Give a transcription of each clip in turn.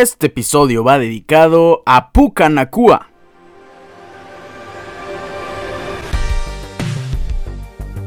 Este episodio va dedicado a Pucanacua.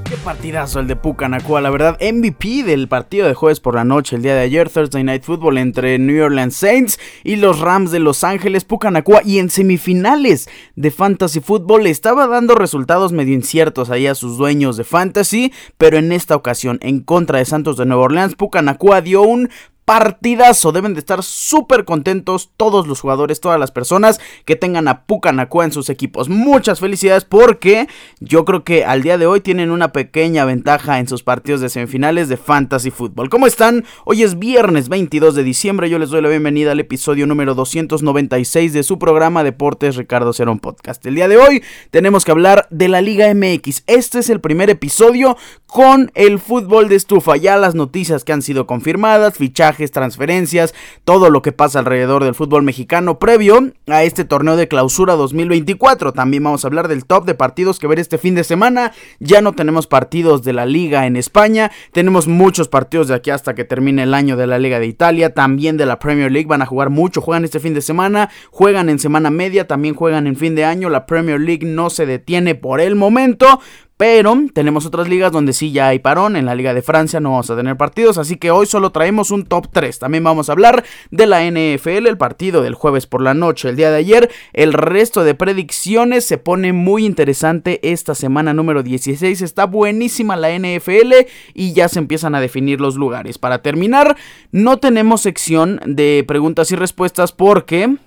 Qué partidazo el de Pucanacua, la verdad, MVP del partido de jueves por la noche el día de ayer, Thursday Night Football entre New Orleans Saints y los Rams de Los Ángeles, Pucanacua, y en semifinales de Fantasy Football estaba dando resultados medio inciertos ahí a sus dueños de Fantasy, pero en esta ocasión, en contra de Santos de Nueva Orleans, Pucanacua dio un partidazo. Deben de estar súper contentos todos los jugadores, todas las personas que tengan a Pucanacua en sus equipos. Muchas felicidades porque yo creo que al día de hoy tienen una pequeña ventaja en sus partidos de semifinales de Fantasy Football. ¿Cómo están? Hoy es viernes 22 de diciembre. Yo les doy la bienvenida al episodio número 296 de su programa Deportes Ricardo Cerón Podcast. El día de hoy tenemos que hablar de la Liga MX. Este es el primer episodio con el fútbol de estufa. Ya las noticias que han sido confirmadas, fichajes transferencias, todo lo que pasa alrededor del fútbol mexicano previo a este torneo de clausura 2024. También vamos a hablar del top de partidos que ver este fin de semana. Ya no tenemos partidos de la liga en España, tenemos muchos partidos de aquí hasta que termine el año de la Liga de Italia, también de la Premier League van a jugar mucho, juegan este fin de semana, juegan en semana media, también juegan en fin de año, la Premier League no se detiene por el momento, pero tenemos otras ligas donde sí ya hay parón. En la Liga de Francia no vamos a tener partidos. Así que hoy solo traemos un top 3. También vamos a hablar de la NFL, el partido del jueves por la noche, el día de ayer. El resto de predicciones se pone muy interesante esta semana número 16. Está buenísima la NFL y ya se empiezan a definir los lugares. Para terminar, no tenemos sección de preguntas y respuestas porque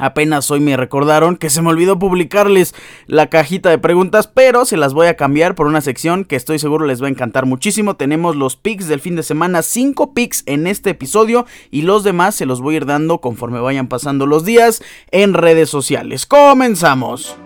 Apenas hoy me recordaron que se me olvidó publicarles la cajita de preguntas, pero se las voy a cambiar por una sección que estoy seguro les va a encantar muchísimo. Tenemos los picks del fin de semana, 5 picks en este episodio y los demás se los voy a ir dando conforme vayan pasando los días en redes sociales. Comenzamos.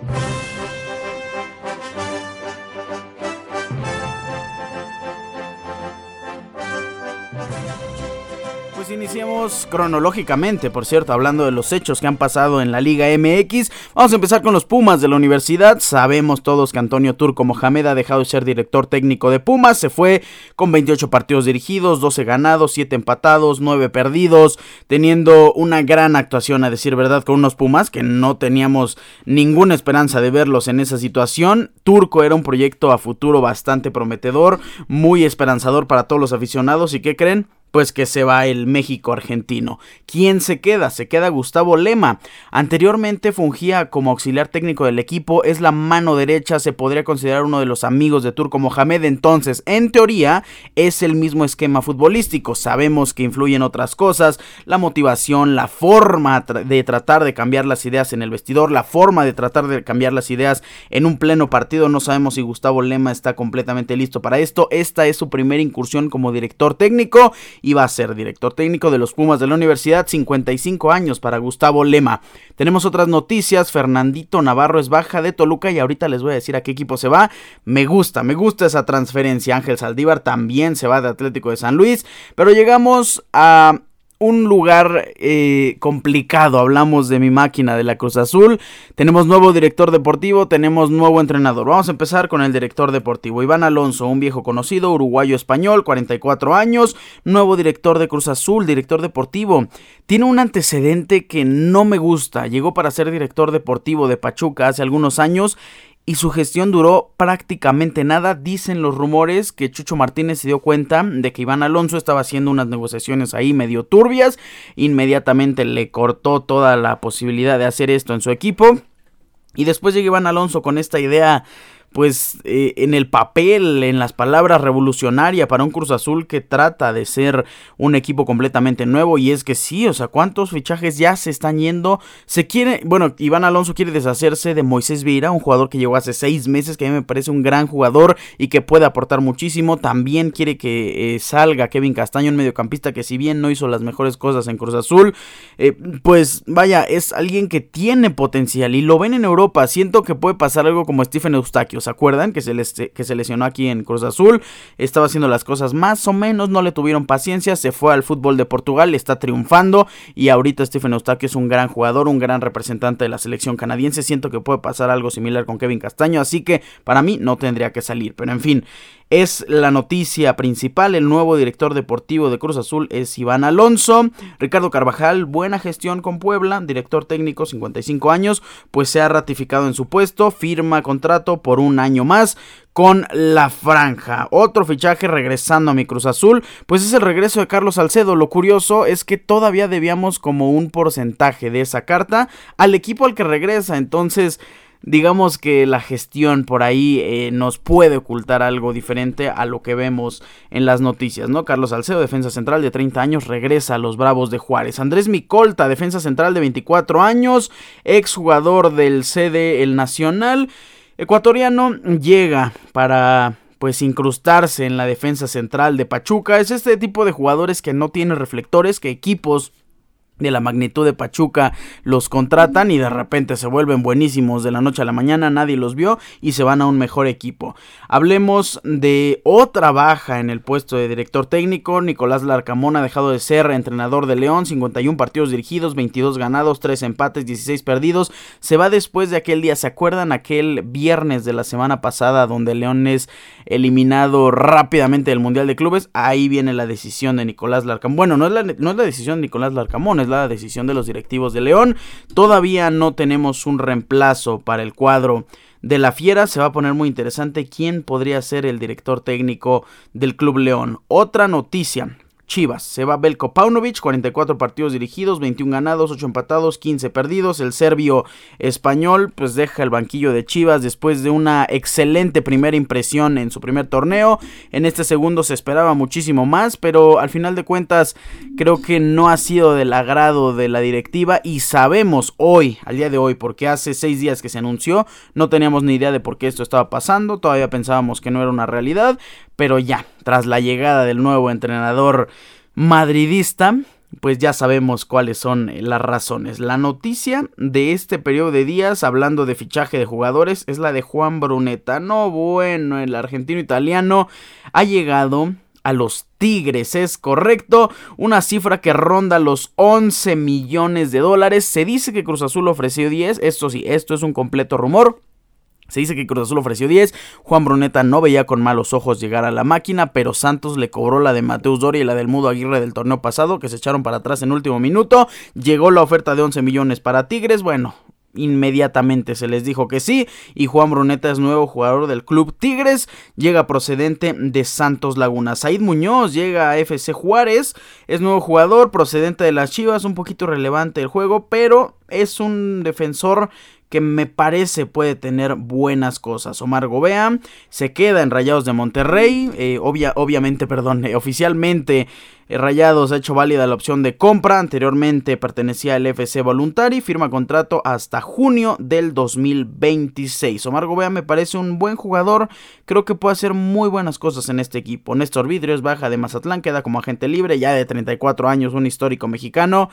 Iniciamos cronológicamente, por cierto, hablando de los hechos que han pasado en la Liga MX. Vamos a empezar con los Pumas de la universidad. Sabemos todos que Antonio Turco Mohamed ha dejado de ser director técnico de Pumas. Se fue con 28 partidos dirigidos, 12 ganados, 7 empatados, 9 perdidos, teniendo una gran actuación, a decir verdad, con unos Pumas que no teníamos ninguna esperanza de verlos en esa situación. Turco era un proyecto a futuro bastante prometedor, muy esperanzador para todos los aficionados. ¿Y qué creen? Pues que se va el México argentino. ¿Quién se queda? Se queda Gustavo Lema. Anteriormente fungía como auxiliar técnico del equipo, es la mano derecha, se podría considerar uno de los amigos de Turco Mohamed, entonces en teoría es el mismo esquema futbolístico. Sabemos que influyen otras cosas, la motivación, la forma de tratar de cambiar las ideas en el vestidor, la forma de tratar de cambiar las ideas en un pleno partido. No sabemos si Gustavo Lema está completamente listo para esto. Esta es su primera incursión como director técnico iba a ser director técnico de los Pumas de la Universidad, 55 años para Gustavo Lema. Tenemos otras noticias, Fernandito Navarro es baja de Toluca y ahorita les voy a decir a qué equipo se va. Me gusta, me gusta esa transferencia. Ángel Saldívar también se va de Atlético de San Luis, pero llegamos a un lugar eh, complicado. Hablamos de mi máquina de la Cruz Azul. Tenemos nuevo director deportivo, tenemos nuevo entrenador. Vamos a empezar con el director deportivo. Iván Alonso, un viejo conocido, uruguayo español, 44 años, nuevo director de Cruz Azul, director deportivo. Tiene un antecedente que no me gusta. Llegó para ser director deportivo de Pachuca hace algunos años y su gestión duró prácticamente nada. Dicen los rumores que Chucho Martínez se dio cuenta de que Iván Alonso estaba haciendo unas negociaciones ahí medio turbias. Inmediatamente le cortó toda la posibilidad de hacer esto en su equipo. Y después llega Iván Alonso con esta idea pues eh, en el papel, en las palabras revolucionaria para un Cruz Azul que trata de ser un equipo completamente nuevo. Y es que sí, o sea, cuántos fichajes ya se están yendo, se quiere, bueno, Iván Alonso quiere deshacerse de Moisés Vieira, un jugador que llegó hace seis meses, que a mí me parece un gran jugador y que puede aportar muchísimo, también quiere que eh, salga Kevin Castaño, un mediocampista que si bien no hizo las mejores cosas en Cruz Azul, eh, pues vaya, es alguien que tiene potencial y lo ven en Europa, siento que puede pasar algo como Stephen Eustaquio, ¿se acuerdan? Que se, les, que se lesionó aquí en Cruz Azul. Estaba haciendo las cosas más o menos, no le tuvieron paciencia, se fue al fútbol de Portugal, está triunfando y ahorita Stephen Eustaquio es un gran jugador, un gran representante de la selección canadiense. Siento que puede pasar algo similar con Kevin Castaño, así que para mí no tendría que salir, pero en fin. Es la noticia principal. El nuevo director deportivo de Cruz Azul es Iván Alonso. Ricardo Carvajal, buena gestión con Puebla, director técnico, 55 años, pues se ha ratificado en su puesto, firma contrato por un año más con la franja. Otro fichaje regresando a mi Cruz Azul, pues es el regreso de Carlos Salcedo. Lo curioso es que todavía debíamos como un porcentaje de esa carta al equipo al que regresa. Entonces, digamos que la gestión por ahí eh, nos puede ocultar algo diferente a lo que vemos en las noticias, ¿no? Carlos Salcedo, defensa central de 30 años, regresa a los Bravos de Juárez. Andrés Micolta, defensa central de 24 años, exjugador del CD El Nacional, ecuatoriano, llega para pues incrustarse en la defensa central de Pachuca. Es este tipo de jugadores que no tiene reflectores, que equipos de la magnitud de Pachuca los contratan y de repente se vuelven buenísimos de la noche a la mañana, nadie los vio y se van a un mejor equipo. Hablemos de otra baja en el puesto de director técnico, Nicolás Larcamón ha dejado de ser entrenador de León, 51 partidos dirigidos, 22 ganados, 3 empates, 16 perdidos, se va después de aquel día, ¿se acuerdan aquel viernes de la semana pasada donde León es eliminado rápidamente del Mundial de Clubes? Ahí viene la decisión de Nicolás Larcamón, bueno, no es la, no es la decisión de Nicolás Larcamón, es la decisión de los directivos de León. Todavía no tenemos un reemplazo para el cuadro de la Fiera. Se va a poner muy interesante quién podría ser el director técnico del Club León. Otra noticia. Chivas. Se va Belko Paunovic, 44 partidos dirigidos, 21 ganados, 8 empatados, 15 perdidos. El serbio español pues deja el banquillo de Chivas después de una excelente primera impresión en su primer torneo. En este segundo se esperaba muchísimo más, pero al final de cuentas creo que no ha sido del agrado de la directiva y sabemos hoy, al día de hoy, porque hace 6 días que se anunció, no teníamos ni idea de por qué esto estaba pasando, todavía pensábamos que no era una realidad, pero ya, tras la llegada del nuevo entrenador madridista, pues ya sabemos cuáles son las razones. La noticia de este periodo de días, hablando de fichaje de jugadores, es la de Juan Bruneta. No, bueno, el argentino italiano ha llegado a los Tigres, es correcto, una cifra que ronda los 11 millones de dólares. Se dice que Cruz Azul ofreció 10, esto sí, esto es un completo rumor. Se dice que Cruz Azul ofreció 10, Juan Bruneta no veía con malos ojos llegar a la máquina, pero Santos le cobró la de Mateus Doria y la del Mudo Aguirre del torneo pasado, que se echaron para atrás en último minuto. Llegó la oferta de 11 millones para Tigres, bueno, inmediatamente se les dijo que sí y Juan Bruneta es nuevo jugador del club Tigres, llega procedente de Santos Laguna. Said Muñoz llega a FC Juárez, es nuevo jugador procedente de las Chivas, un poquito relevante el juego, pero es un defensor que me parece puede tener buenas cosas. Omar Gobea se queda en Rayados de Monterrey, eh, obviamente, perdón, eh, oficialmente eh, Rayados ha hecho válida la opción de compra, anteriormente pertenecía al FC Voluntari, firma contrato hasta junio del 2026. Omar Gobea me parece un buen jugador, creo que puede hacer muy buenas cosas en este equipo. Néstor Vidrios baja de Mazatlán, queda como agente libre, ya de 34 años, un histórico mexicano.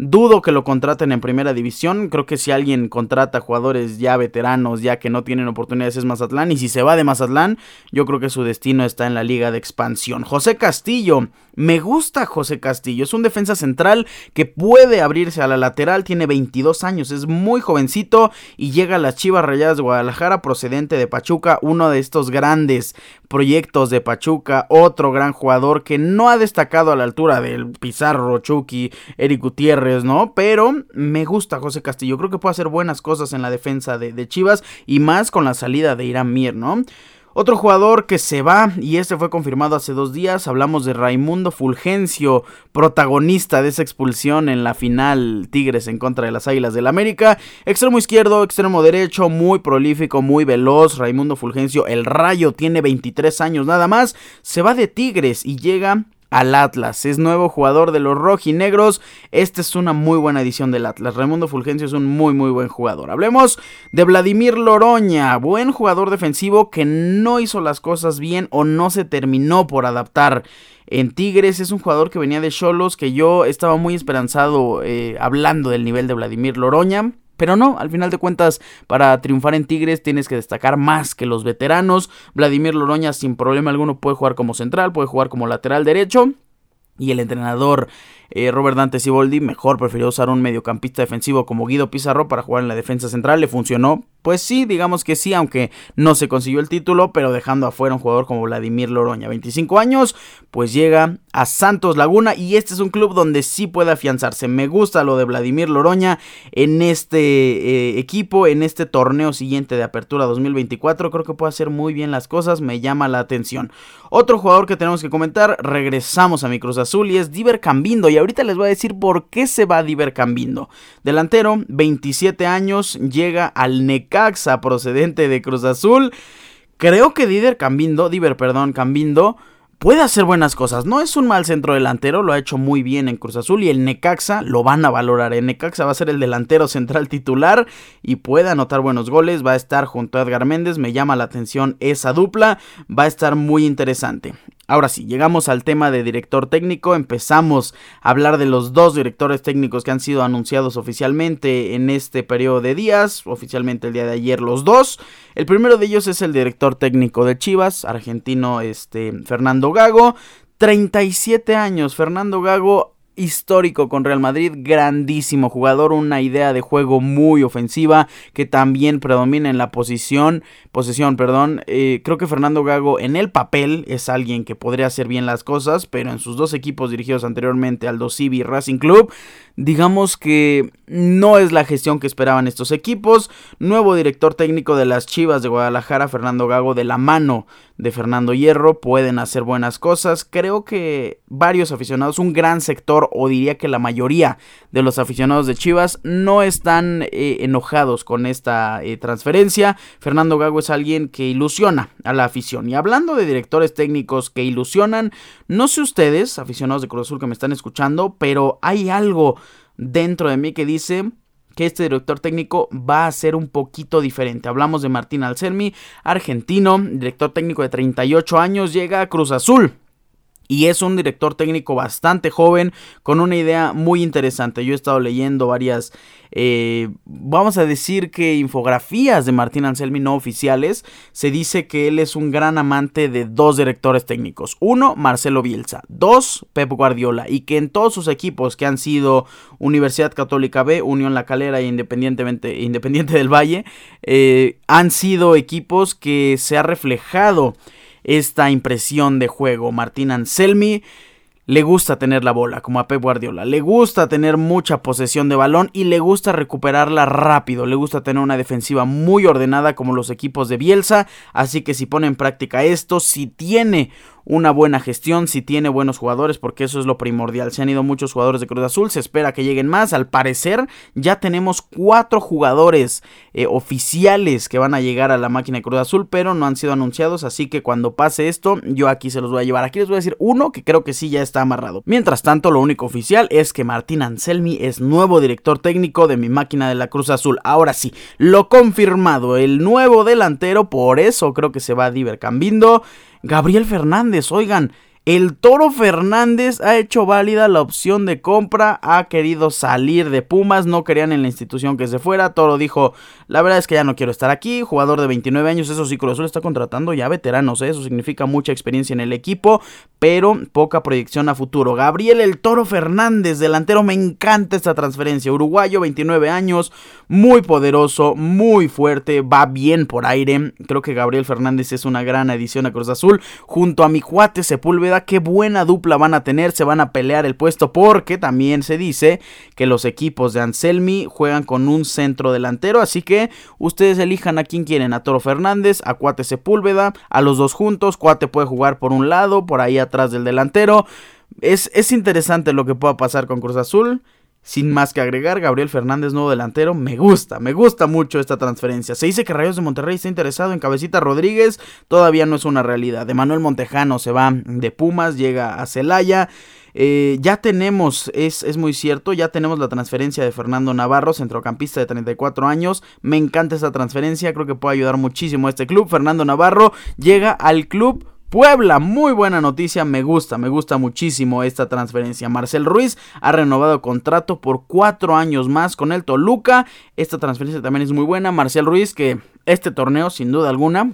Dudo que lo contraten en primera división. Creo que si alguien contrata jugadores ya veteranos, ya que no tienen oportunidades, es Mazatlán. Y si se va de Mazatlán, yo creo que su destino está en la liga de expansión. José Castillo. Me gusta José Castillo. Es un defensa central que puede abrirse a la lateral. Tiene 22 años. Es muy jovencito. Y llega a las Chivas Rayadas de Guadalajara procedente de Pachuca. Uno de estos grandes proyectos de Pachuca. Otro gran jugador que no ha destacado a la altura del Pizarro, Chucky, Eric Gutiérrez ¿no? Pero me gusta José Castillo. Creo que puede hacer buenas cosas en la defensa de, Chivas y más con la salida de Irán Mier, ¿no? Otro jugador que se va, y este fue confirmado hace dos días, hablamos de Raimundo Fulgencio, protagonista de esa expulsión en la final Tigres en contra de las Águilas del América. Extremo izquierdo, extremo derecho, muy prolífico, muy veloz. Raimundo Fulgencio, el rayo, tiene 23 años nada más, se va de Tigres y llega al Atlas. Es nuevo jugador de los rojinegros. Esta es una muy buena edición del Atlas. Raimundo Fulgencio es un muy muy buen jugador. Hablemos de Vladimir Loroña, buen jugador defensivo que no hizo las cosas bien o no se terminó por adaptar. En Tigres es un jugador que venía de Cholos que yo estaba muy esperanzado eh, hablando del nivel de Vladimir Loroña. Pero no, al final de cuentas, para triunfar en Tigres tienes que destacar más que los veteranos. Vladimir Loroña sin problema alguno puede jugar como central, puede jugar como lateral derecho. Y el entrenador eh, Robert Dante Siboldi mejor prefirió usar un mediocampista defensivo como Guido Pizarro para jugar en la defensa central. Le funcionó Pues sí, digamos que sí, aunque no se consiguió el título, pero dejando afuera un jugador como Vladimir Loroña, 25 años, pues llega a Santos Laguna y este es un club donde sí puede afianzarse. Me gusta lo de Vladimir Loroña en este eh, equipo, en este torneo siguiente de Apertura 2024. Creo que puede hacer muy bien las cosas, me llama la atención. Otro jugador que tenemos que comentar, regresamos a mi Cruz Azul y es Diver Cambindo. Y ahorita les voy a decir por qué se va Diver Cambindo. Delantero, 27 años, llega al Necaxa procedente de Cruz Azul. Creo que Diver Cambindo, perdón, Cambindo puede hacer buenas cosas. No es un mal centro delantero, lo ha hecho muy bien en Cruz Azul y el Necaxa lo van a valorar. El Necaxa va a ser el delantero central titular y puede anotar buenos goles. Va a estar junto a Edgar Méndez, me llama la atención esa dupla, va a estar muy interesante. Ahora sí, llegamos al tema de director técnico, empezamos a hablar de los dos directores técnicos que han sido anunciados oficialmente en este periodo de días, oficialmente el día de ayer los dos. El primero de ellos es el director técnico de Chivas, argentino este, Fernando Gago, 37 años, Fernando Gago histórico con Real Madrid, grandísimo jugador, una idea de juego muy ofensiva que también predomina en la posición, posesión, perdón. Eh, creo que Fernando Gago en el papel es alguien que podría hacer bien las cosas, pero en sus dos equipos dirigidos anteriormente, Aldo Civi y Racing Club, digamos que no es la gestión que esperaban estos equipos. Nuevo director técnico de las Chivas de Guadalajara, Fernando Gago, de la mano de Fernando Hierro, pueden hacer buenas cosas. Creo que varios aficionados, un gran sector, o diría que la mayoría de los aficionados de Chivas, no están eh, enojados con esta eh, transferencia. Fernando Gago es alguien que ilusiona a la afición. Y hablando de directores técnicos que ilusionan, no sé ustedes, aficionados de Cruz Azul que me están escuchando, pero hay algo dentro de mí que dice que este director técnico va a ser un poquito diferente. Hablamos de Martín Alcermi, argentino, director técnico de 38 años, llega a Cruz Azul. Y es un director técnico bastante joven, con una idea muy interesante. Yo he estado leyendo varias, eh, vamos a decir que infografías de Martín Anselmi no oficiales. Se dice que él es un gran amante de dos directores técnicos. Uno, Marcelo Bielsa. Dos, Pep Guardiola. Y que en todos sus equipos que han sido Universidad Católica B, Unión La Calera e Independientemente, Independiente del Valle, eh, han sido equipos que se ha reflejado esta impresión de juego. Martín Anselmi le gusta tener la bola, como a Pep Guardiola. Le gusta tener mucha posesión de balón y le gusta recuperarla rápido. Le gusta tener una defensiva muy ordenada como los equipos de Bielsa. Así que si pone en práctica esto, si tiene una buena gestión, si tiene buenos jugadores, porque eso es lo primordial. Se han ido muchos jugadores de Cruz Azul, se espera que lleguen más. Al parecer, ya tenemos cuatro jugadores eh, oficiales que van a llegar a la máquina de Cruz Azul, pero no han sido anunciados. Así que cuando pase esto, yo aquí se los voy a llevar. Aquí les voy a decir uno que creo que sí ya está amarrado. Mientras tanto, lo único oficial es que Martín Anselmi es nuevo director técnico de mi máquina de la Cruz Azul. Ahora sí, lo confirmado, el nuevo delantero, por eso creo que se va a Diver Cambindo. Gabriel Fernández, oigan, el Toro Fernández ha hecho válida la opción de compra, ha querido salir de Pumas, no querían en la institución que se fuera. Toro dijo, la verdad es que ya no quiero estar aquí, jugador de 29 años, eso sí, Cruz Azul está contratando ya veteranos, ¿eh? eso significa mucha experiencia en el equipo, pero poca proyección a futuro. Gabriel el Toro Fernández, delantero, me encanta esta transferencia. Uruguayo, 29 años, muy poderoso, muy fuerte, va bien por aire. Creo que Gabriel Fernández es una gran adición a Cruz Azul, junto a mi cuate Sepúlveda qué buena dupla van a tener, se van a pelear el puesto porque también se dice que los equipos de Anselmi juegan con un centro delantero, así que ustedes elijan a quién quieren, a Toro Fernández, a Cuate Sepúlveda, a los dos juntos, Cuate puede jugar por un lado, por ahí atrás del delantero. Es, es interesante lo que pueda pasar con Cruz Azul. Sin más que agregar, Gabriel Fernández, nuevo delantero, me gusta, me gusta mucho esta transferencia. Se dice que Rayos de Monterrey está interesado en Cabecita Rodríguez, todavía no es una realidad. Emanuel Montejano se va de Pumas, llega a Celaya. Eh, ya tenemos, es, es, muy cierto, ya tenemos la transferencia de Fernando Navarro, centrocampista de 34 años. Me encanta esa transferencia, creo que puede ayudar muchísimo a este club. Fernando Navarro llega al club Puebla, muy buena noticia, me gusta, me gusta muchísimo esta transferencia. Marcel Ruiz ha renovado contrato por cuatro años más con el Toluca. Esta transferencia también es muy buena. Marcel Ruiz, que este torneo, sin duda alguna,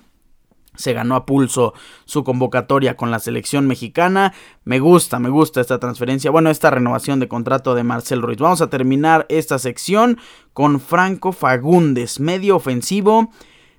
se ganó a pulso su convocatoria con la selección mexicana. Me gusta, me gusta esta transferencia, bueno, esta renovación de contrato de Marcel Ruiz. Vamos a terminar esta sección con Franco Fagundes, medio ofensivo.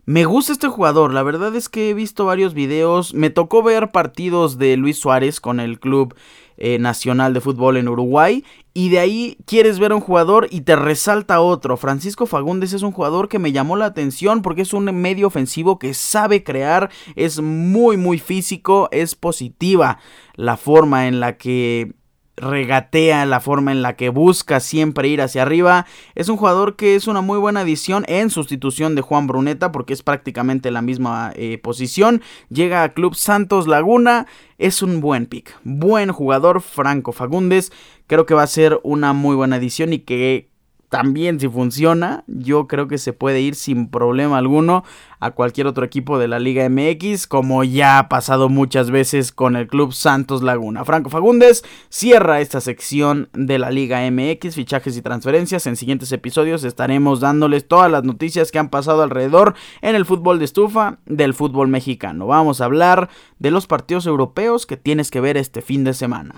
Me gusta este jugador, la verdad es que he visto varios videos, me tocó ver partidos de Luis Suárez con el club eh, nacional de fútbol en Uruguay y de ahí quieres ver a un jugador y te resalta otro. Francisco Fagundes es un jugador que me llamó la atención porque es un medio ofensivo que sabe crear, es muy muy físico, es positiva la forma en la que regatea, la forma en la que busca siempre ir hacia arriba. Es un jugador que es una muy buena adición en sustitución de Juan Bruneta porque es prácticamente la misma eh, posición. Llega a Club Santos Laguna, es un buen pick, buen jugador Franco Fagundes. Creo que va a ser una muy buena adición y que también si funciona, yo creo que se puede ir sin problema alguno a cualquier otro equipo de la Liga MX, como ya ha pasado muchas veces con el Club Santos Laguna. Franco Fagundes cierra esta sección de la Liga MX, fichajes y transferencias. En siguientes episodios estaremos dándoles todas las noticias que han pasado alrededor en el fútbol de estufa del fútbol mexicano. Vamos a hablar de los partidos europeos que tienes que ver este fin de semana.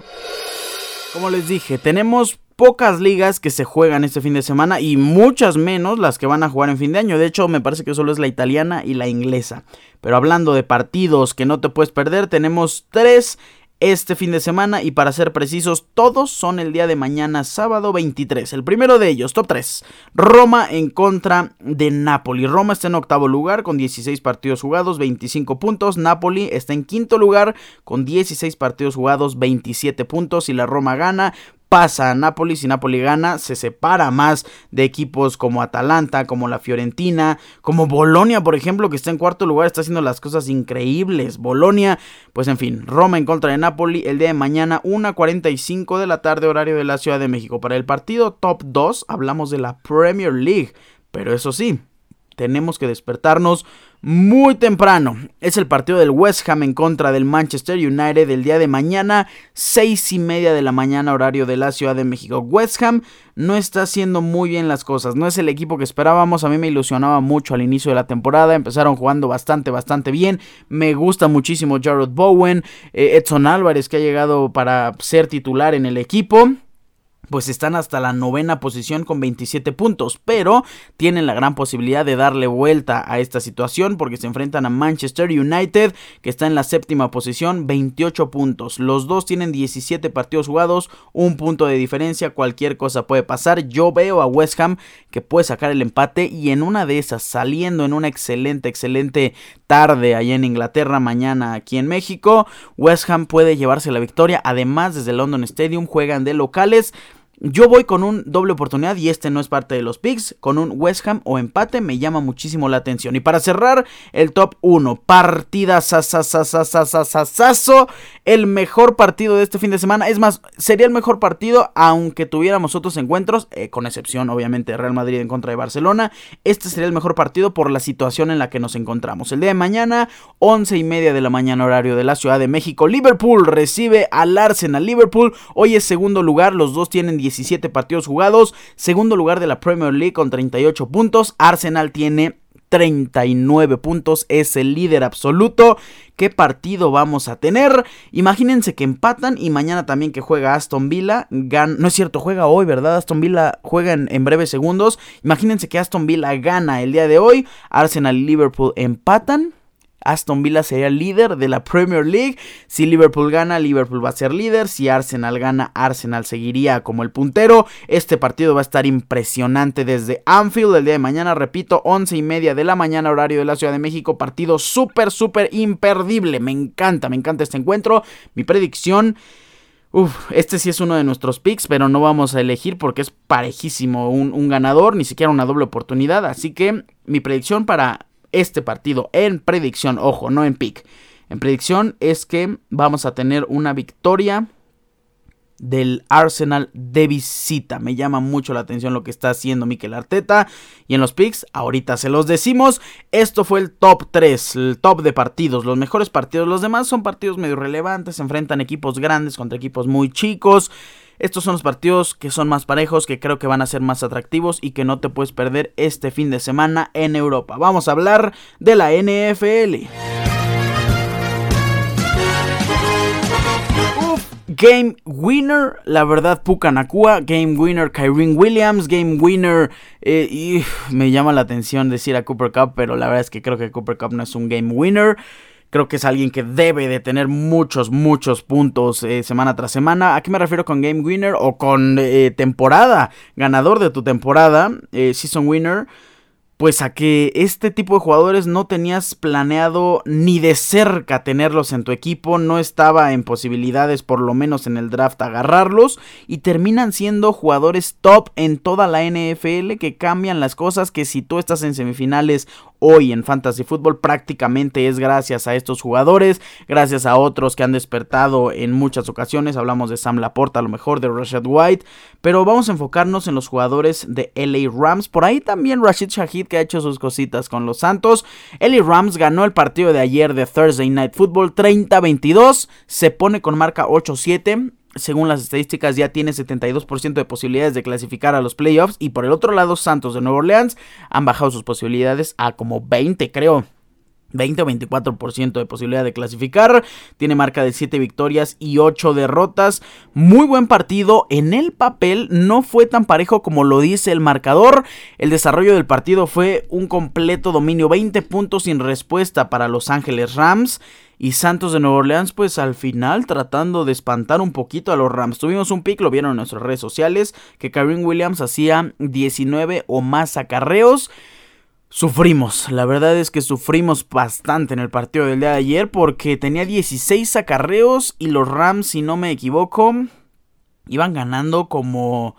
Como les dije, tenemos pocas ligas que se juegan este fin de semana y muchas menos las que van a jugar en fin de año. De hecho, me parece que solo es la italiana y la inglesa. Pero hablando de partidos que no te puedes perder, tenemos tres este fin de semana y para ser precisos, todos son el día de mañana, sábado 23. El primero de ellos, top 3, Roma en contra de Napoli. Roma está en octavo lugar con 16 partidos jugados, 25 puntos. Napoli está en quinto lugar con 16 partidos jugados, 27 puntos y la Roma gana pasa a Nápoles y Napoli gana, se separa más de equipos como Atalanta, como la Fiorentina, como Bolonia, por ejemplo, que está en cuarto lugar, está haciendo las cosas increíbles. Bolonia, pues en fin, Roma en contra de Napoli el día de mañana, 1.45 de la tarde, horario de la Ciudad de México. Para el partido top 2 hablamos de la Premier League, pero eso sí, tenemos que despertarnos muy temprano. Es el partido del West Ham en contra del Manchester United el día de mañana, seis y media de la mañana, horario de la Ciudad de México. West Ham no está haciendo muy bien las cosas, no es el equipo que esperábamos. A mí me ilusionaba mucho al inicio de la temporada, empezaron jugando bastante, bastante bien. Me gusta muchísimo Jared Bowen, eh, Edson Álvarez que ha llegado para ser titular en el equipo pues están hasta la novena posición con 27 puntos, pero tienen la gran posibilidad de darle vuelta a esta situación porque se enfrentan a Manchester United que está en la séptima posición, 28 puntos. Los dos tienen 17 partidos jugados, un punto de diferencia, cualquier cosa puede pasar. Yo veo a West Ham que puede sacar el empate y en una de esas, saliendo en una excelente, excelente tarde allá en Inglaterra, mañana aquí en México, West Ham puede llevarse la victoria. Además, desde London Stadium juegan de locales. Yo voy con un doble oportunidad y este no es parte de los picks. Con un West Ham o empate me llama muchísimo la atención. Y para cerrar el top 1, partida sasasasasasasaso. El mejor partido de este fin de semana. Es más, sería el mejor partido aunque tuviéramos otros encuentros. Eh, con excepción, obviamente, de Real Madrid en contra de Barcelona. Este sería el mejor partido por la situación en la que nos encontramos. El día de mañana, 11 y media de la mañana, horario de la Ciudad de México. Liverpool recibe al Arsenal. Liverpool hoy es segundo lugar. Los dos tienen 17 partidos jugados. Segundo lugar de la Premier League con 38 puntos. Arsenal tiene 39 puntos, es el líder absoluto. ¿Qué partido vamos a tener? Imagínense que empatan y mañana también que juega Aston Villa. No es cierto, juega hoy, ¿verdad? Aston Villa juega en, en, breves segundos. Imagínense que Aston Villa gana el día de hoy. Arsenal y Liverpool empatan. Aston Villa sería líder de la Premier League. Si Liverpool gana, Liverpool va a ser líder. Si Arsenal gana, Arsenal seguiría como el puntero. Este partido va a estar impresionante desde Anfield el día de mañana. Repito, 11 y media de la mañana, horario de la Ciudad de México. Partido súper, súper imperdible. Me encanta, me encanta este encuentro. Mi predicción. Uf, este sí es uno de nuestros picks, pero no vamos a elegir porque es parejísimo un, un ganador, ni siquiera una doble oportunidad. Así que mi predicción para este partido en predicción, ojo, no en pick. En predicción es que vamos a tener una victoria del Arsenal de visita. Me llama mucho la atención lo que está haciendo Mikel Arteta. Y en los picks, ahorita se los decimos. Esto fue el top 3, el top de partidos, los mejores partidos. Los demás son partidos medio relevantes, se enfrentan equipos grandes contra equipos muy chicos. Estos son los partidos que son más parejos, que creo que van a ser más atractivos y que no te puedes perder este fin de semana en Europa. Vamos a hablar de la NFL. Game Winner, la verdad, Puka Nakua. Game Winner, Kyrene Williams. Game Winner, eh, y me llama la atención decir a Cooper Cup, pero la verdad es que creo que Cooper Cup no es un Game Winner. Creo que es alguien que debe de tener muchos, muchos puntos eh, semana tras semana. ¿A qué me refiero con Game Winner o con eh, temporada? Ganador de tu temporada, Season Winner pues a que este tipo de jugadores no tenías planeado ni de cerca tenerlos en tu equipo, no estaba en posibilidades por lo menos en el draft agarrarlos y terminan siendo jugadores top en toda la NFL que cambian las cosas que si tú estás en semifinales hoy en Fantasy Football prácticamente es gracias a estos jugadores, gracias a otros que han despertado en muchas ocasiones, hablamos de Sam Laporta, a lo mejor de Rashad White, pero vamos a enfocarnos en los jugadores de LA Rams, por ahí también Rashid Shahid que ha hecho sus cositas con los Santos, LA Rams ganó el partido de ayer de Thursday Night Football 30-22, se pone con marca 8-7, según las estadísticas, ya tiene 72% de posibilidades de clasificar a los playoffs. Y por el otro lado, Santos de Nueva Orleans han bajado sus posibilidades a como 20, creo. 20 o 24% de posibilidad de clasificar. Tiene marca de 7 victorias y 8 derrotas. Muy buen partido. En el papel no fue tan parejo como lo dice el marcador. El desarrollo del partido fue un completo dominio. 20 puntos sin respuesta para Los Ángeles Rams. Y Santos de Nueva Orleans, pues al final tratando de espantar un poquito a los Rams. Tuvimos un pick, lo vieron en nuestras redes sociales, que Karim Williams hacía 19 o más acarreos. Sufrimos, la verdad es que sufrimos bastante en el partido del día de ayer porque tenía 16 acarreos y los Rams, si no me equivoco, iban ganando como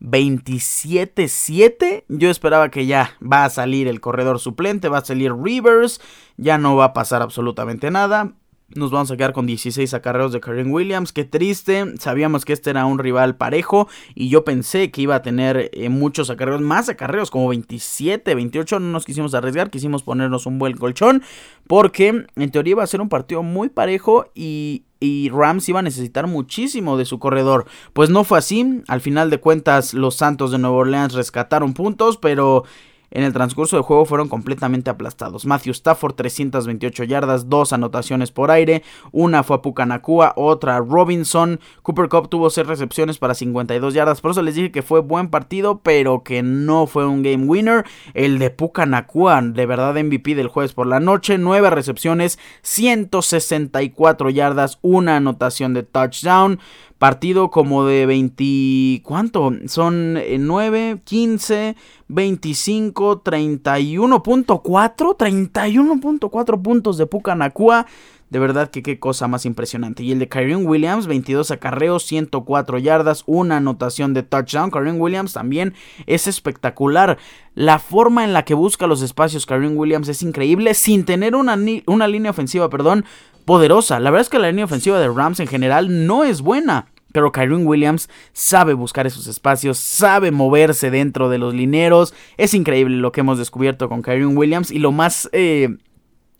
27-7. Yo esperaba que ya va a salir el corredor suplente, va a salir Rivers, ya no va a pasar absolutamente nada. Nos vamos a quedar con 16 acarreos de Karen Williams. Qué triste. Sabíamos que este era un rival parejo. Y yo pensé que iba a tener eh, muchos acarreos. Más acarreos, como 27, 28. No nos quisimos arriesgar. Quisimos ponernos un buen colchón. Porque en teoría iba a ser un partido muy parejo. Y, y Rams iba a necesitar muchísimo de su corredor. Pues no fue así. Al final de cuentas, los Santos de Nueva Orleans rescataron puntos. Pero en el transcurso del juego fueron completamente aplastados. Matthew Stafford 328 yardas, dos anotaciones por aire, una fue a Pucanacua, otra a Robinson. Cooper Cup tuvo 6 recepciones para 52 yardas, por eso les dije que fue buen partido, pero que no fue un game winner. El de Pucanacua, de verdad MVP del jueves por la noche, 9 recepciones, 164 yardas, una anotación de touchdown partido como de 20, ¿cuánto? Son 9, 15, 25, 31.4, 31.4 puntos de Pucanacua. De verdad que qué cosa más impresionante. Y el de Kyrie Williams, 22 acarreos, 104 yardas, una anotación de touchdown. Kyrie Williams también es espectacular. La forma en la que busca los espacios Kyrie Williams es increíble sin tener una, una línea ofensiva, perdón, poderosa. La verdad es que la línea ofensiva de Rams en general no es buena. Pero Kyron Williams sabe buscar esos espacios, sabe moverse dentro de los lineros. Es increíble lo que hemos descubierto con Kyron Williams. Y lo más eh,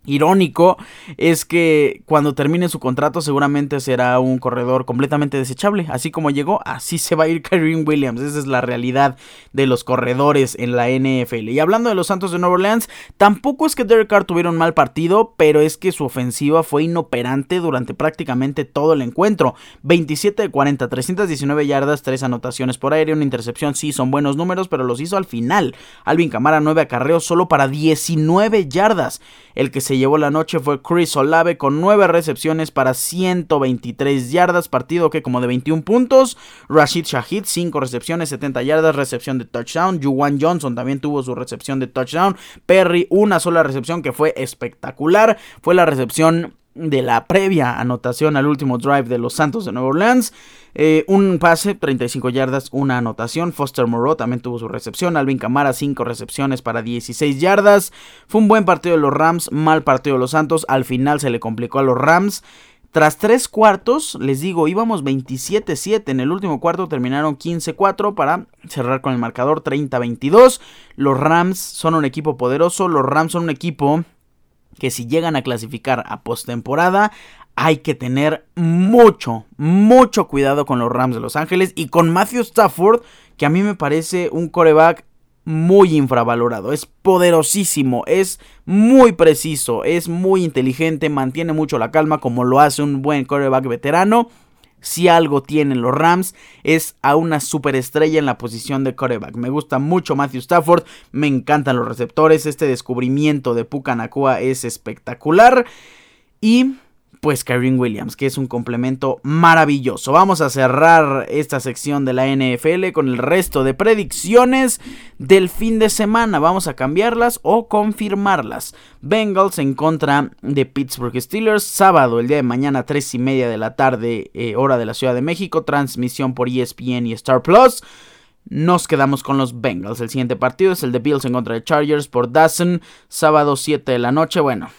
irónico es que cuando termine su contrato seguramente será un corredor completamente desechable. Así como llegó, así se va a ir Kyrie Williams. Esa es la realidad de los corredores en la NFL. Y hablando de los Santos de Nueva Orleans, tampoco es que Derek Carr tuviera un mal partido, pero es que su ofensiva fue inoperante durante prácticamente todo el encuentro. 27 de 40, 319 yardas, 3 anotaciones por aire, una intercepción. Sí, son buenos números, pero los hizo al final. Alvin Camara 9 acarreos solo para 19 yardas. El que se se llevó la noche fue Chris Olave con 9 recepciones para 123 yardas, partido que como de 21 puntos. Rashid Shahid 5 recepciones, 70 yardas, recepción de touchdown. Juwan Johnson también tuvo su recepción de touchdown. Perry una sola recepción que fue espectacular. Fue la recepción de la previa anotación al último drive de los Santos de Nueva Orleans. Eh, un pase, 35 yardas, una anotación. Foster Moreau también tuvo su recepción. Alvin Camara, 5 recepciones para 16 yardas. Fue un buen partido de los Rams, mal partido de los Santos. Al final se le complicó a los Rams. Tras tres cuartos, les digo, íbamos 27-7. En el último cuarto terminaron 15-4 para cerrar con el marcador 30-22. Los Rams son un equipo poderoso. Los Rams son un equipo que si llegan a clasificar a postemporada, hay que tener mucho, mucho cuidado con los Rams de Los Ángeles y con Matthew Stafford, que a mí me parece un coreback muy infravalorado. Es poderosísimo, es muy preciso, es muy inteligente, mantiene mucho la calma como lo hace un buen coreback veterano. Si algo tienen los Rams es a una superestrella en la posición de quarterback. Me gusta mucho Matthew Stafford, me encantan los receptores, este descubrimiento de Puka Nakua es espectacular y pues Kyrie Williams, que es un complemento maravilloso. Vamos a cerrar esta sección de la NFL con el resto de predicciones del fin de semana. Vamos a cambiarlas o confirmarlas. Bengals en contra de Pittsburgh Steelers, sábado, el día de mañana, 3 y media de la tarde, eh, hora de la Ciudad de México, transmisión por ESPN y Star Plus. Nos quedamos con los Bengals. El siguiente partido es el de Bills en contra de Chargers por Dawson, sábado 7 de la noche. Bueno,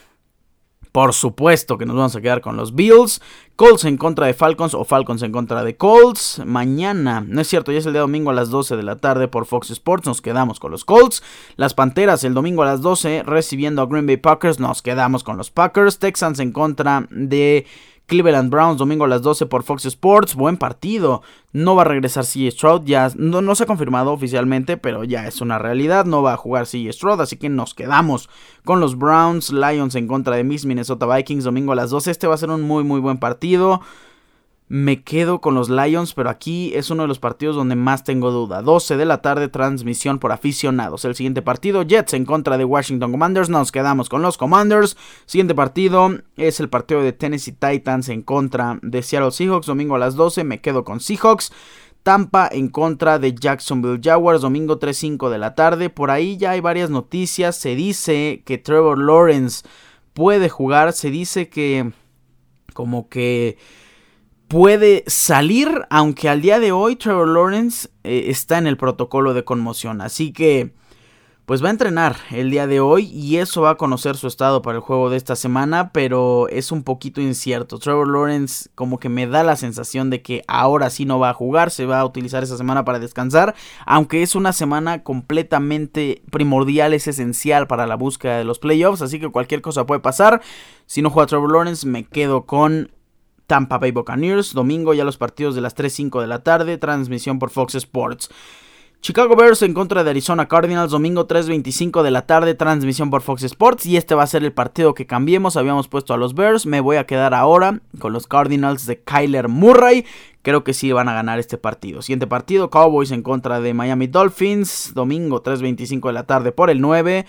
por supuesto que nos vamos a quedar con los Bills. Colts en contra de Falcons o Falcons en contra de Colts. Mañana, no es cierto, ya es el día domingo a las 12 de la tarde por Fox Sports. Nos quedamos con los Colts. Las Panteras el domingo a las 12 recibiendo a Green Bay Packers. Nos quedamos con los Packers. Texans en contra de Cleveland Browns domingo a las 12 por Fox Sports. Buen partido. No va a regresar C. Stroud. Ya no, no, se ha confirmado oficialmente, pero ya es una realidad. No va a jugar C. Stroud. Así que nos quedamos con los Browns. Lions en contra de Miss Minnesota Vikings domingo a las 12. Este va a ser un muy, muy buen partido. Me quedo con los Lions, pero aquí es uno de los partidos donde más tengo duda. 12 de la tarde, transmisión por aficionados. El siguiente partido, Jets en contra de Washington Commanders. Nos quedamos con los Commanders. Siguiente partido es el partido de Tennessee Titans en contra de Seattle Seahawks. Domingo a las 12, me quedo con Seahawks. Tampa en contra de Jacksonville Jaguars, domingo 3-5 de la tarde. Por ahí ya hay varias noticias. Se dice que Trevor Lawrence puede jugar. Se dice que como que puede salir, aunque al día de hoy Trevor Lawrence eh, está en el protocolo de conmoción. Así que, pues va a entrenar el día de hoy y eso va a conocer su estado para el juego de esta semana, pero es un poquito incierto. Trevor Lawrence como que me da la sensación de que ahora sí no va a jugar, se va a utilizar esa semana para descansar, aunque es una semana completamente primordial, es esencial para la búsqueda de los playoffs, así que cualquier cosa puede pasar. Si no juega Trevor Lawrence, me quedo con Tampa Bay Buccaneers. Domingo ya los partidos de las 3.05 de la tarde. Transmisión por Fox Sports. Chicago Bears en contra de Arizona Cardinals, domingo 3.25 de la tarde, transmisión por Fox Sports. Y este va a ser el partido que cambiemos. Habíamos puesto a los Bears, me voy a quedar ahora con los Cardinals de Kyler Murray. Creo que sí van a ganar este partido. Siguiente partido, Cowboys en contra de Miami Dolphins, domingo 3.25 de la tarde por el 9.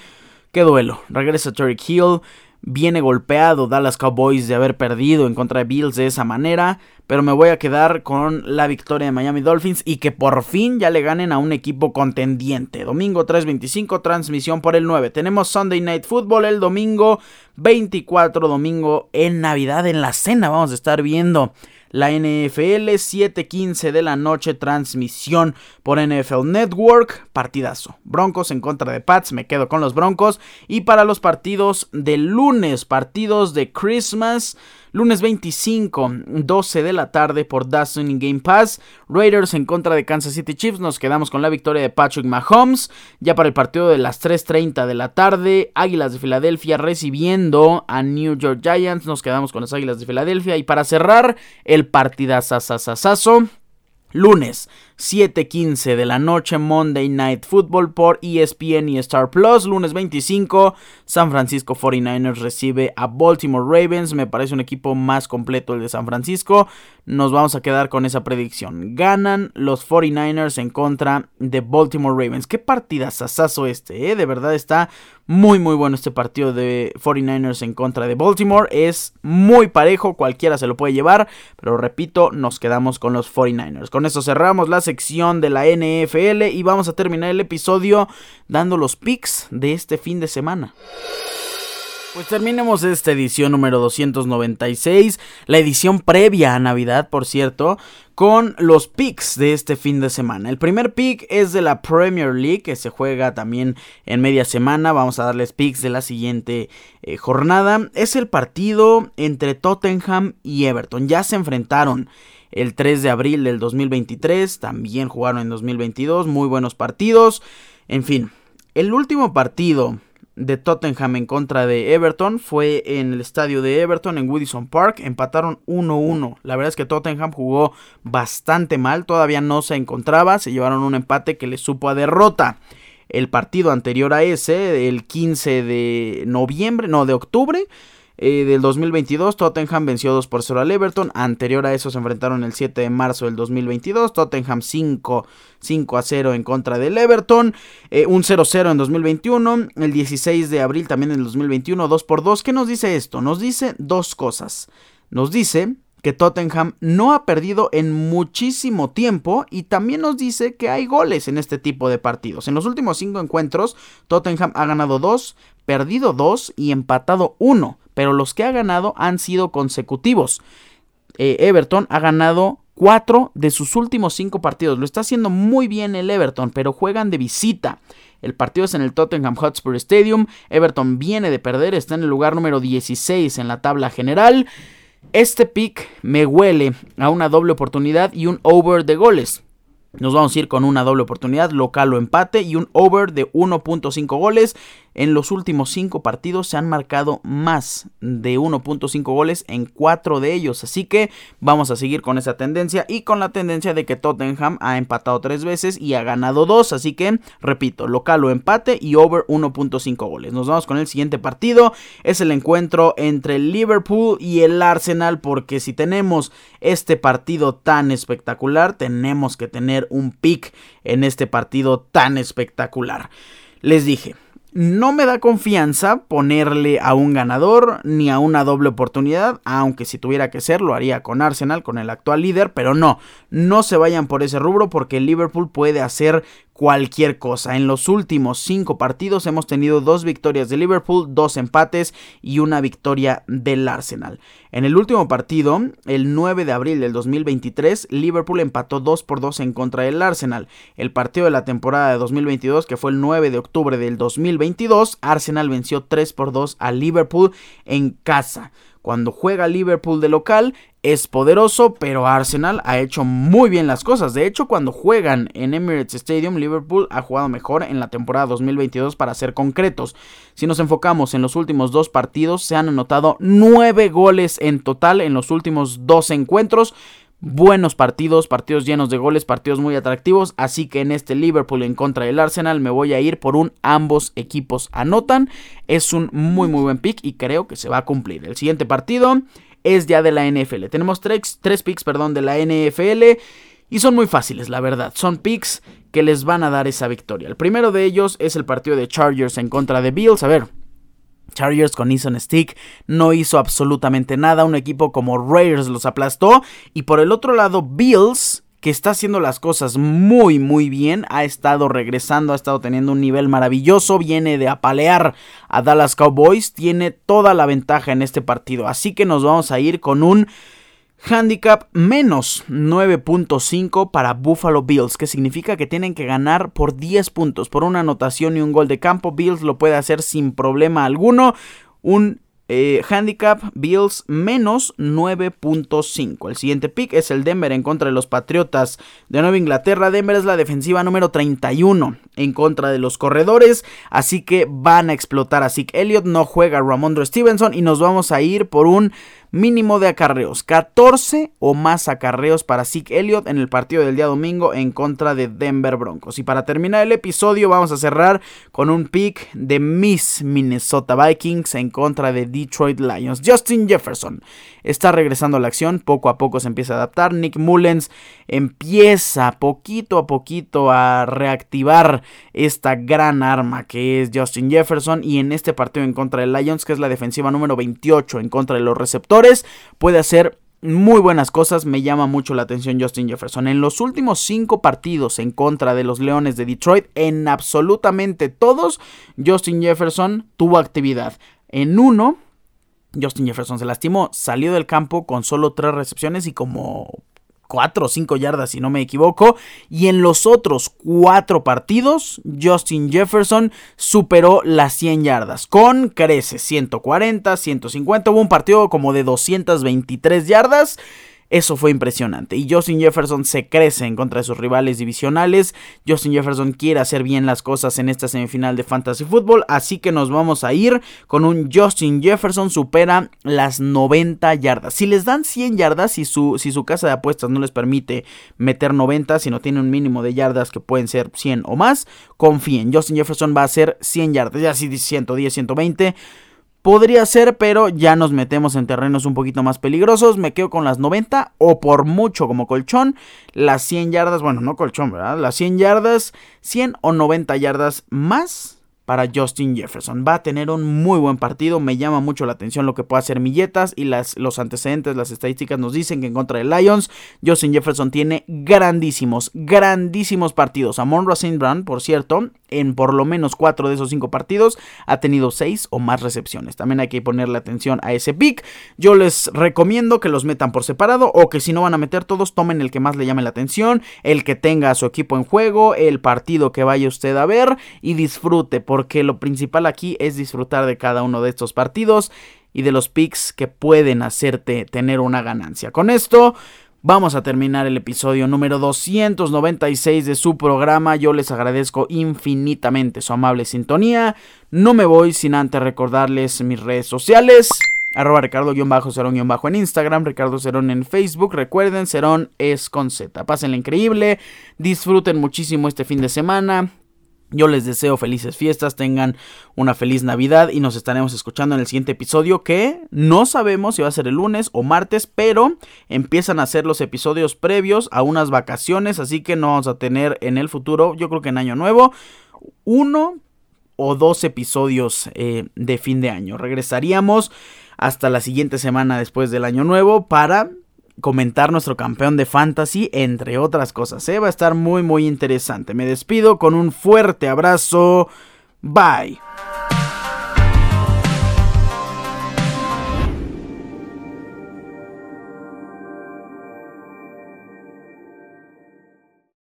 Qué duelo. Regresa Terry Hill. Viene golpeado Dallas Cowboys de haber perdido en contra de Bills de esa manera, pero me voy a quedar con la victoria de Miami Dolphins y que por fin ya le ganen a un equipo contendiente. Domingo 3.25, transmisión por el 9. Tenemos Sunday Night Football el domingo 24, domingo en Navidad en la cena. Vamos a estar viendo la NFL, 7:15 de la noche, transmisión por NFL Network, partidazo. Broncos en contra de Pats, me quedo con los Broncos. Y para los partidos de lunes, partidos de Christmas. Lunes 25, 12 de la tarde por Dawson Game Pass. Raiders en contra de Kansas City Chiefs. Nos quedamos con la victoria de Patrick Mahomes. Ya para el partido de las 3.30 de la tarde. Águilas de Filadelfia recibiendo a New York Giants. Nos quedamos con las Águilas de Filadelfia. Y para cerrar, el partidazazazazo. Lunes 7:15 de la noche Monday Night Football por ESPN y Star Plus. Lunes 25 San Francisco 49ers recibe a Baltimore Ravens. Me parece un equipo más completo el de San Francisco. Nos vamos a quedar con esa predicción. Ganan los 49ers en contra de Baltimore Ravens. Qué partidazazazo este, ¿eh? De verdad está muy muy bueno este partido de 49ers en contra de Baltimore. Es muy parejo, cualquiera se lo puede llevar. Pero repito, nos quedamos con los 49ers. Con eso cerramos la sección de la NFL y vamos a terminar el episodio dando los picks de este fin de semana. Pues terminemos esta edición número 296, la edición previa a Navidad, por cierto, con los picks de este fin de semana. El primer pick es de la Premier League, que se juega también en media semana. Vamos a darles picks de la siguiente eh, jornada. Es el partido entre Tottenham y Everton. Ya se enfrentaron el 3 de abril del 2023, también jugaron en 2022, muy buenos partidos. En fin, el último partido de Tottenham en contra de Everton fue en el estadio de Everton en Woodison Park, empataron 1-1. La verdad es que Tottenham jugó bastante mal, todavía no se encontraba, se llevaron un empate que les supo a derrota. El partido anterior a ese, el 15 de noviembre, no, de octubre, eh, del 2022, Tottenham venció 2 por 0 al Everton. Anterior a eso se enfrentaron el 7 de marzo del 2022. Tottenham 5, 5 a 0 en contra del Everton. Eh, un 0-0 en 2021. El 16 de abril también en el 2021, 2 por 2. ¿Qué nos dice esto? Nos dice dos cosas. Nos dice que Tottenham no ha perdido en muchísimo tiempo y también nos dice que hay goles en este tipo de partidos. En los últimos cinco encuentros, Tottenham ha ganado 2, perdido 2 y empatado 1, pero los que ha ganado han sido consecutivos. Eh, Everton ha ganado 4 de sus últimos 5 partidos. Lo está haciendo muy bien el Everton, pero juegan de visita. El partido es en el Tottenham Hotspur Stadium. Everton viene de perder, está en el lugar número 16 en la tabla general. Este pick me huele a una doble oportunidad y un over de goles. Nos vamos a ir con una doble oportunidad, local o empate y un over de 1.5 goles. En los últimos 5 partidos se han marcado más de 1.5 goles en 4 de ellos. Así que vamos a seguir con esa tendencia y con la tendencia de que Tottenham ha empatado 3 veces y ha ganado 2. Así que, repito, local o empate y over 1.5 goles. Nos vamos con el siguiente partido. Es el encuentro entre el Liverpool y el Arsenal porque si tenemos este partido tan espectacular, tenemos que tener un pick en este partido tan espectacular. Les dije, no me da confianza ponerle a un ganador ni a una doble oportunidad, aunque si tuviera que ser lo haría con Arsenal, con el actual líder, pero no, no se vayan por ese rubro porque Liverpool puede hacer cualquier cosa. En los últimos cinco partidos hemos tenido dos victorias de Liverpool, dos empates y una victoria del Arsenal. En el último partido, el 9 de abril del 2023, Liverpool empató 2 por 2 en contra del Arsenal. El partido de la temporada de 2022, que fue el 9 de octubre del 2022, Arsenal venció 3 por 2 a Liverpool en casa. Cuando juega Liverpool de local es poderoso, pero Arsenal ha hecho muy bien las cosas. De hecho, cuando juegan en Emirates Stadium, Liverpool ha jugado mejor en la temporada 2022 para ser concretos. Si nos enfocamos en los últimos dos partidos, se han anotado nueve goles en total en los últimos dos encuentros buenos partidos, partidos llenos de goles, partidos muy atractivos, así que en este Liverpool en contra del Arsenal me voy a ir por un ambos equipos anotan, es un muy muy buen pick y creo que se va a cumplir. El siguiente partido es ya de la NFL, tenemos tres, tres picks perdón, de la NFL y son muy fáciles la verdad, son picks que les van a dar esa victoria. El primero de ellos es el partido de Chargers en contra de Bills, a ver, Chargers con Eason Stick no hizo absolutamente nada. Un equipo como Raiders los aplastó. Y por el otro lado, Bills, que está haciendo las cosas muy, muy bien, ha estado regresando, ha estado teniendo un nivel maravilloso. Viene de apalear a Dallas Cowboys. Tiene toda la ventaja en este partido. Así que nos vamos a ir con un Handicap menos 9.5 para Buffalo Bills, que significa que tienen que ganar por 10 puntos, por una anotación y un gol de campo. Bills lo puede hacer sin problema alguno. Un eh, handicap Bills menos 9.5. El siguiente pick es el Denver en contra de los Patriotas de Nueva Inglaterra. Denver es la defensiva número 31 en contra de los corredores. Así que van a explotar a Zeke Elliott. No juega Ramondre Stevenson y nos vamos a ir por un mínimo de acarreos, 14 o más acarreos para Zeke Elliott en el partido del día domingo en contra de Denver Broncos. Y para terminar el episodio vamos a cerrar con un pick de Miss Minnesota Vikings en contra de Detroit Lions. Justin Jefferson está regresando a la acción, poco a poco se empieza a adaptar. Nick Mullens empieza poquito a poquito a reactivar esta gran arma que es Justin Jefferson y en este partido en contra de Lions, que es la defensiva número 28 en contra de los receptores, puede hacer muy buenas cosas, me llama mucho la atención Justin Jefferson. En los últimos cinco partidos en contra de los Leones de Detroit, en absolutamente todos, Justin Jefferson tuvo actividad. En uno, Justin Jefferson se lastimó, salió del campo con solo tres recepciones y como 4 o 5 yardas si no me equivoco. Y en los otros 4 partidos, Justin Jefferson superó las 100 yardas. Con creces, 140, 150. Hubo un partido como de 223 yardas. Eso fue impresionante. Y Justin Jefferson se crece en contra de sus rivales divisionales. Justin Jefferson quiere hacer bien las cosas en esta semifinal de Fantasy Football. Así que nos vamos a ir con un Justin Jefferson supera las 90 yardas. Si les dan 100 yardas, si su, si su casa de apuestas no les permite meter 90, si no tiene un mínimo de yardas que pueden ser 100 o más, confíen. Justin Jefferson va a hacer 100 yardas. Ya si 110, 120 Podría ser, pero ya nos metemos en terrenos un poquito más peligrosos. Me quedo con las 90 o por mucho como colchón. Las 100 yardas, bueno, no colchón, ¿verdad? Las 100 yardas, 100 o 90 yardas más para Justin Jefferson. Va a tener un muy buen partido. Me llama mucho la atención lo que puede hacer Milletas y las, los antecedentes, las estadísticas nos dicen que en contra de Lions, Justin Jefferson tiene grandísimos, grandísimos partidos. Amon Racine Brown, por cierto, en por lo menos cuatro de esos cinco partidos ha tenido seis o más recepciones. También hay que ponerle atención a ese pick. Yo les recomiendo que los metan por separado o que si no van a meter todos, tomen el que más le llame la atención, el que tenga a su equipo en juego, el partido que vaya usted a ver y disfrute, porque lo principal aquí es disfrutar de cada uno de estos partidos y de los picks que pueden hacerte tener una ganancia. Con esto Vamos a terminar el episodio número 296 de su programa. Yo les agradezco infinitamente su amable sintonía. No me voy sin antes recordarles mis redes sociales. Arroba Ricardo-Cerón- en Instagram, Ricardo Cerón en Facebook. Recuerden, Cerón es con Z. Pásenla increíble. Disfruten muchísimo este fin de semana. Yo les deseo felices fiestas, tengan una feliz Navidad y nos estaremos escuchando en el siguiente episodio que no sabemos si va a ser el lunes o martes, pero empiezan a ser los episodios previos a unas vacaciones, así que no vamos a tener en el futuro, yo creo que en año nuevo, uno o dos episodios eh, de fin de año. Regresaríamos hasta la siguiente semana después del año nuevo para comentar nuestro campeón de fantasy, entre otras cosas. ¿eh? Va a estar muy, muy interesante. Me despido con un fuerte abrazo. Bye.